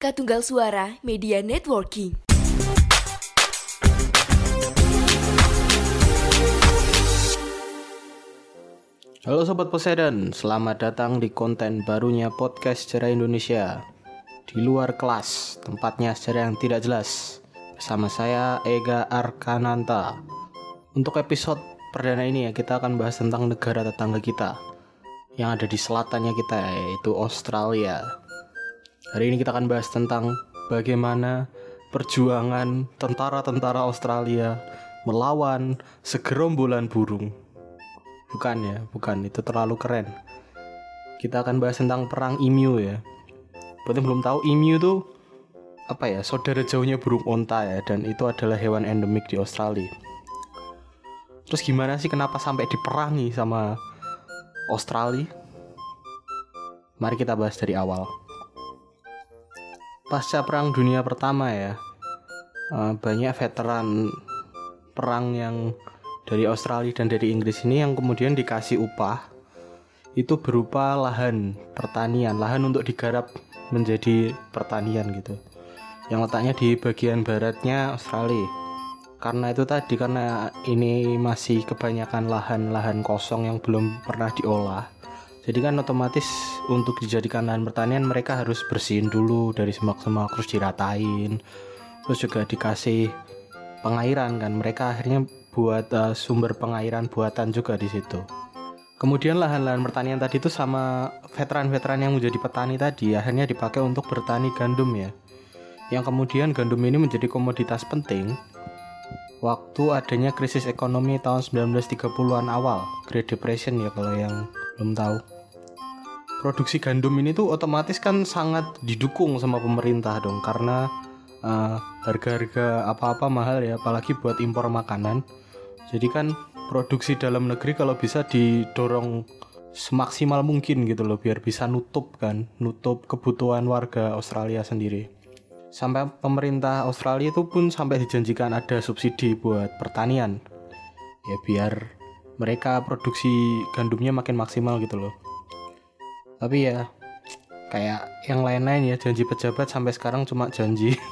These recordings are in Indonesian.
Katunggal Suara Media Networking. Halo Sobat Poseidon, selamat datang di konten barunya podcast sejarah Indonesia. Di luar kelas, tempatnya sejarah yang tidak jelas. Bersama saya Ega Arkananta. Untuk episode perdana ini ya kita akan bahas tentang negara tetangga kita. Yang ada di selatannya kita yaitu Australia Hari ini kita akan bahas tentang bagaimana perjuangan tentara-tentara Australia melawan segerombolan burung Bukan ya, bukan. Itu terlalu keren. Kita akan bahas tentang perang emu ya. Buat yang belum tahu, emu itu apa ya? Saudara jauhnya burung onta ya, dan itu adalah hewan endemik di Australia. Terus gimana sih kenapa sampai diperangi sama Australia? Mari kita bahas dari awal. Pasca Perang Dunia Pertama ya, eh, banyak veteran perang yang dari Australia dan dari Inggris ini yang kemudian dikasih upah itu berupa lahan pertanian, lahan untuk digarap menjadi pertanian gitu. Yang letaknya di bagian baratnya Australia. Karena itu tadi karena ini masih kebanyakan lahan-lahan kosong yang belum pernah diolah. Jadi kan otomatis untuk dijadikan lahan pertanian mereka harus bersihin dulu dari semak-semak terus diratain. Terus juga dikasih pengairan kan. Mereka akhirnya buat uh, sumber pengairan buatan juga di situ. Kemudian lahan-lahan pertanian tadi itu sama veteran-veteran yang menjadi petani tadi akhirnya dipakai untuk bertani gandum ya. Yang kemudian gandum ini menjadi komoditas penting waktu adanya krisis ekonomi tahun 1930-an awal, Great Depression ya kalau yang belum tahu. Produksi gandum ini tuh otomatis kan sangat didukung sama pemerintah dong karena uh, harga-harga apa-apa mahal ya apalagi buat impor makanan. Jadi kan produksi dalam negeri kalau bisa didorong semaksimal mungkin gitu loh biar bisa nutup kan nutup kebutuhan warga Australia sendiri. Sampai pemerintah Australia itu pun sampai dijanjikan ada subsidi buat pertanian. Ya biar mereka produksi gandumnya makin maksimal gitu loh tapi ya kayak yang lain-lain ya janji pejabat sampai sekarang cuma janji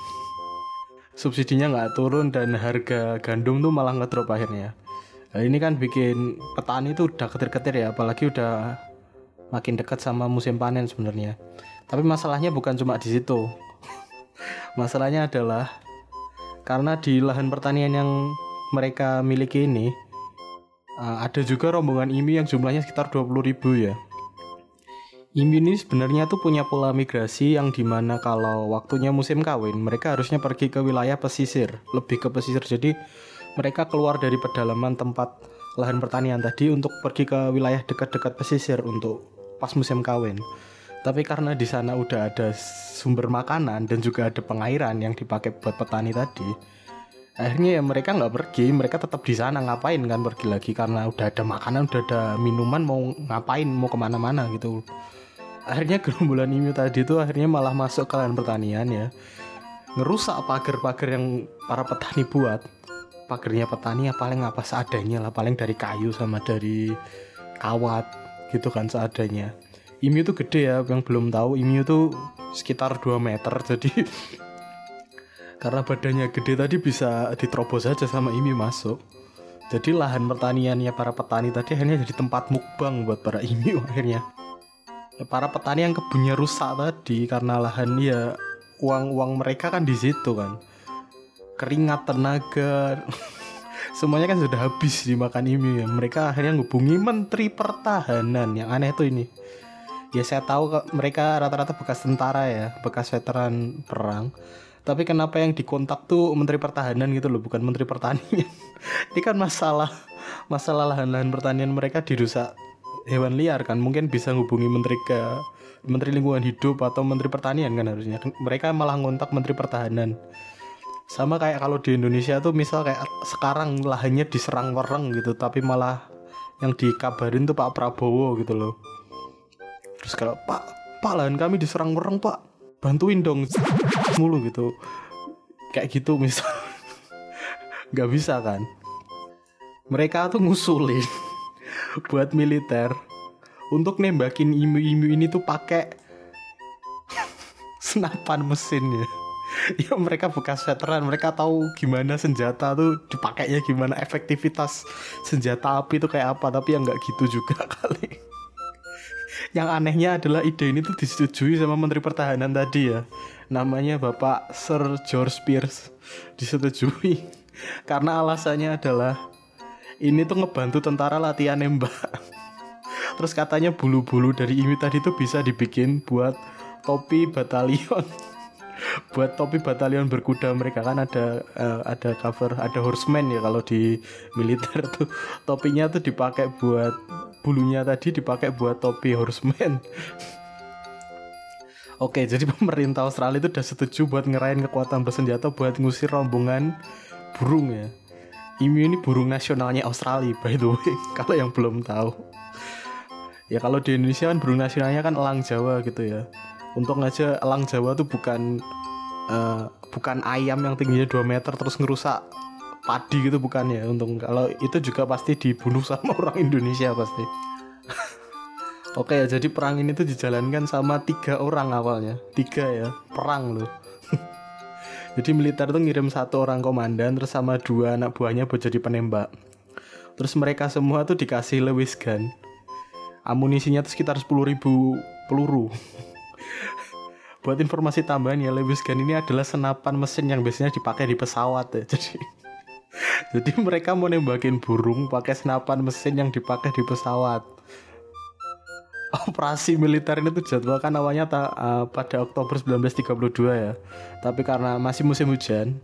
subsidinya nggak turun dan harga gandum tuh malah ngedrop akhirnya. Nah, ini kan bikin petani tuh udah ketir-ketir ya, apalagi udah makin dekat sama musim panen sebenarnya. Tapi masalahnya bukan cuma di situ. masalahnya adalah karena di lahan pertanian yang mereka miliki ini uh, ada juga rombongan IMI yang jumlahnya sekitar 20 ribu ya. IMI ini sebenarnya tuh punya pola migrasi yang di mana kalau waktunya musim kawin mereka harusnya pergi ke wilayah pesisir lebih ke pesisir jadi mereka keluar dari pedalaman tempat lahan pertanian tadi untuk pergi ke wilayah dekat-dekat pesisir untuk pas musim kawin tapi karena di sana udah ada sumber makanan dan juga ada pengairan yang dipakai buat petani tadi akhirnya ya mereka nggak pergi mereka tetap di sana. Ngapain kan pergi lagi? Karena udah ada makanan udah ada minuman mau ngapain? Mau ke mana-mana gitu. Akhirnya gerombolan Emu tadi itu akhirnya malah masuk ke lahan pertanian ya. Ngerusak pagar-pagar yang para petani buat. Pagarnya petani ya paling apa seadanya lah. Paling dari kayu sama dari kawat gitu kan seadanya. Emu itu gede ya yang belum tahu. Emu itu sekitar 2 meter jadi karena badannya gede tadi bisa diterobos saja sama Emu masuk. Jadi lahan pertaniannya para petani tadi akhirnya jadi tempat mukbang buat para Emu akhirnya. Ya, para petani yang kebunnya rusak tadi karena lahan ya uang-uang mereka kan di situ kan. Keringat tenaga semuanya kan sudah habis dimakan ini ya mereka akhirnya ngubungi menteri pertahanan. Yang aneh tuh ini. Ya saya tahu mereka rata-rata bekas tentara ya bekas veteran perang tapi kenapa yang dikontak tuh menteri pertahanan gitu loh bukan menteri pertanian. Ini kan masalah masalah lahan-lahan pertanian mereka dirusak hewan liar kan. Mungkin bisa hubungi menteri ke menteri lingkungan hidup atau menteri pertanian kan harusnya. Mereka malah ngontak menteri pertahanan. Sama kayak kalau di Indonesia tuh misal kayak sekarang lahannya diserang wereng gitu tapi malah yang dikabarin tuh Pak Prabowo gitu loh. Terus kalau Pak Pak lahan kami diserang wereng Pak bantuin dong mulu gitu. Kayak gitu misal. Nggak bisa kan? Mereka tuh ngusulin buat militer untuk nembakin imu-imu ini tuh pakai senapan mesinnya. Ya mereka bekas veteran mereka tahu gimana senjata tuh dipakainya gimana efektivitas senjata api itu kayak apa tapi yang nggak gitu juga kali yang anehnya adalah ide ini tuh disetujui sama Menteri Pertahanan tadi ya. Namanya Bapak Sir George Pierce. Disetujui. Karena alasannya adalah ini tuh ngebantu tentara latihan nembak terus katanya bulu-bulu dari ini tadi tuh bisa dibikin buat topi batalion. Buat topi batalion berkuda mereka. Kan ada uh, ada cover ada horseman ya kalau di militer tuh. Topinya tuh dipakai buat bulunya tadi dipakai buat topi horseman Oke, jadi pemerintah Australia itu udah setuju buat ngerain kekuatan bersenjata buat ngusir rombongan burung ya. Ini burung nasionalnya Australia, by the way, kalau yang belum tahu. Ya kalau di Indonesia kan burung nasionalnya kan elang Jawa gitu ya. Untuk aja elang Jawa tuh bukan uh, bukan ayam yang tingginya 2 meter terus ngerusak padi gitu bukan ya untung kalau itu juga pasti dibunuh sama orang Indonesia pasti Oke ya, jadi perang ini tuh dijalankan sama tiga orang awalnya. Tiga ya, perang loh. jadi militer tuh ngirim satu orang komandan terus sama dua anak buahnya buat jadi penembak. Terus mereka semua tuh dikasih Lewis gun. Amunisinya tuh sekitar 10 ribu peluru. buat informasi tambahan ya, Lewis gun ini adalah senapan mesin yang biasanya dipakai di pesawat ya. Jadi jadi mereka mau nembakin burung pakai senapan mesin yang dipakai di pesawat operasi militer ini tuh jadwalkan awalnya ta, uh, pada Oktober 1932 ya. Tapi karena masih musim hujan,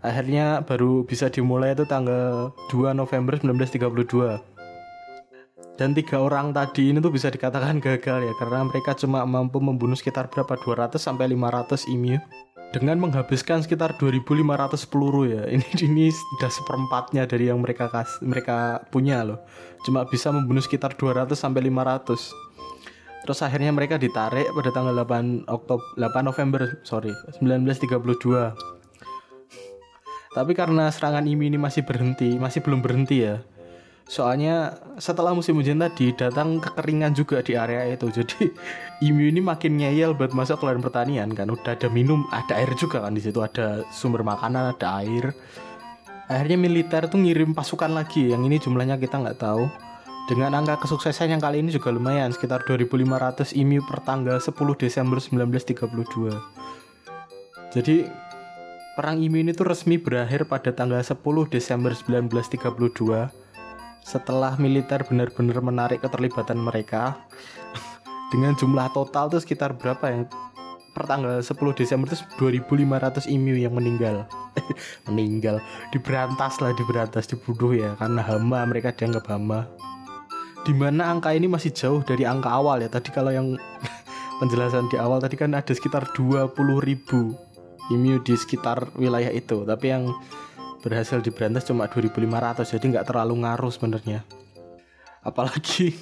akhirnya baru bisa dimulai itu tanggal 2 November 1932. Dan tiga orang tadi ini tuh bisa dikatakan gagal ya karena mereka cuma mampu membunuh sekitar berapa 200 sampai 500 emu dengan menghabiskan sekitar 2500 peluru ya. Ini ini sudah seperempatnya dari yang mereka kas mereka punya loh. Cuma bisa membunuh sekitar 200 sampai 500 Terus akhirnya mereka ditarik pada tanggal 8 Oktober 8 November sorry 1932. Tapi karena serangan ini masih berhenti, masih belum berhenti ya. Soalnya setelah musim hujan tadi datang kekeringan juga di area itu. Jadi IMI ini makin ngeyel buat masuk ke ladang pertanian kan. Udah ada minum, ada air juga kan di situ ada sumber makanan, ada air. Akhirnya militer tuh ngirim pasukan lagi. Yang ini jumlahnya kita nggak tahu dengan angka kesuksesan yang kali ini juga lumayan, sekitar 2500 IMU per tanggal 10 Desember 1932. Jadi perang IMU ini tuh resmi berakhir pada tanggal 10 Desember 1932 setelah militer benar-benar menarik keterlibatan mereka dengan jumlah total tuh sekitar berapa yang per tanggal 10 Desember itu 2500 IMU yang meninggal meninggal diberantas lah diberantas dibunuh ya karena hama mereka dianggap hama di mana angka ini masih jauh dari angka awal ya. Tadi kalau yang penjelasan di awal tadi kan ada sekitar 20 ribu IMU di sekitar wilayah itu. Tapi yang berhasil diberantas cuma 2500 jadi nggak terlalu ngaruh sebenarnya. Apalagi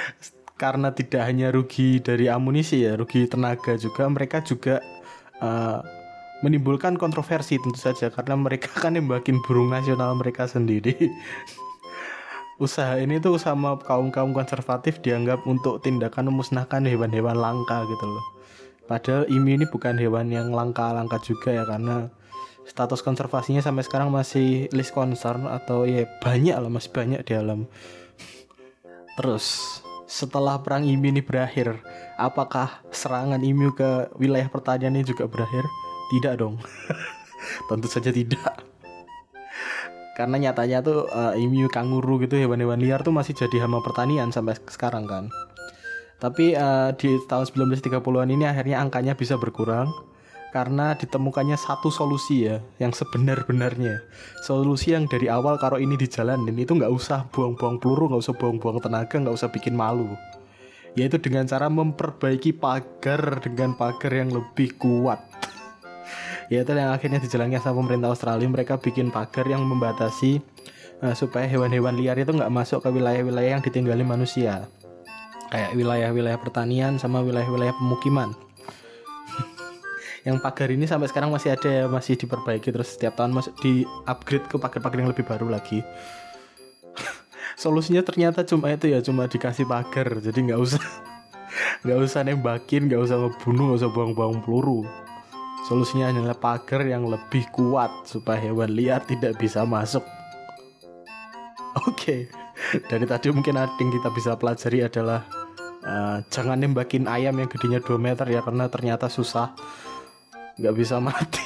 karena tidak hanya rugi dari amunisi ya, rugi tenaga juga mereka juga uh, menimbulkan kontroversi tentu saja karena mereka kan nembakin burung nasional mereka sendiri. usaha ini tuh sama kaum-kaum konservatif dianggap untuk tindakan memusnahkan hewan-hewan langka gitu loh. Padahal ini bukan hewan yang langka-langka juga ya karena status konservasinya sampai sekarang masih list concern atau ya banyak lah masih banyak di alam. Terus setelah perang IMI ini berakhir, apakah serangan IMI ke wilayah pertanian ini juga berakhir? Tidak dong. Tentu saja tidak karena nyatanya tuh uh, emu kanguru gitu hewan-hewan liar tuh masih jadi hama pertanian sampai sekarang kan tapi uh, di tahun 1930-an ini akhirnya angkanya bisa berkurang karena ditemukannya satu solusi ya yang sebenar-benarnya. Solusi yang dari awal kalau ini dijalanin itu nggak usah buang-buang peluru nggak usah buang-buang tenaga nggak usah bikin malu. Yaitu dengan cara memperbaiki pagar dengan pagar yang lebih kuat. Ya itu yang akhirnya dijalankan sama pemerintah Australia mereka bikin pagar yang membatasi uh, supaya hewan-hewan liar itu nggak masuk ke wilayah-wilayah yang ditinggali manusia. Kayak wilayah-wilayah pertanian sama wilayah-wilayah pemukiman yang pagar ini sampai sekarang masih ada ya masih diperbaiki terus setiap tahun masuk di upgrade ke pagar-pagar yang lebih baru lagi. Solusinya ternyata cuma itu ya cuma dikasih pagar jadi nggak usah nggak usah nembakin nggak usah ngebunuh nggak usah buang-buang peluru. Solusinya hanyalah pagar yang lebih kuat supaya hewan liar tidak bisa masuk. Oke dari tadi mungkin ada yang kita bisa pelajari adalah uh, jangan nembakin ayam yang gedenya 2 meter ya karena ternyata susah nggak bisa mati.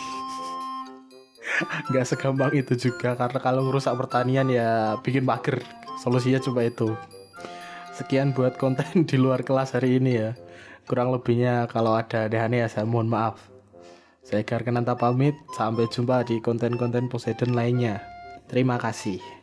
Nggak segampang itu juga karena kalau ngerusak pertanian ya bikin pagar solusinya cuma itu. Sekian buat konten di luar kelas hari ini ya. Kurang lebihnya kalau ada aneh ya saya mohon maaf. Saya Garkenanta pamit sampai jumpa di konten-konten Poseidon lainnya. Terima kasih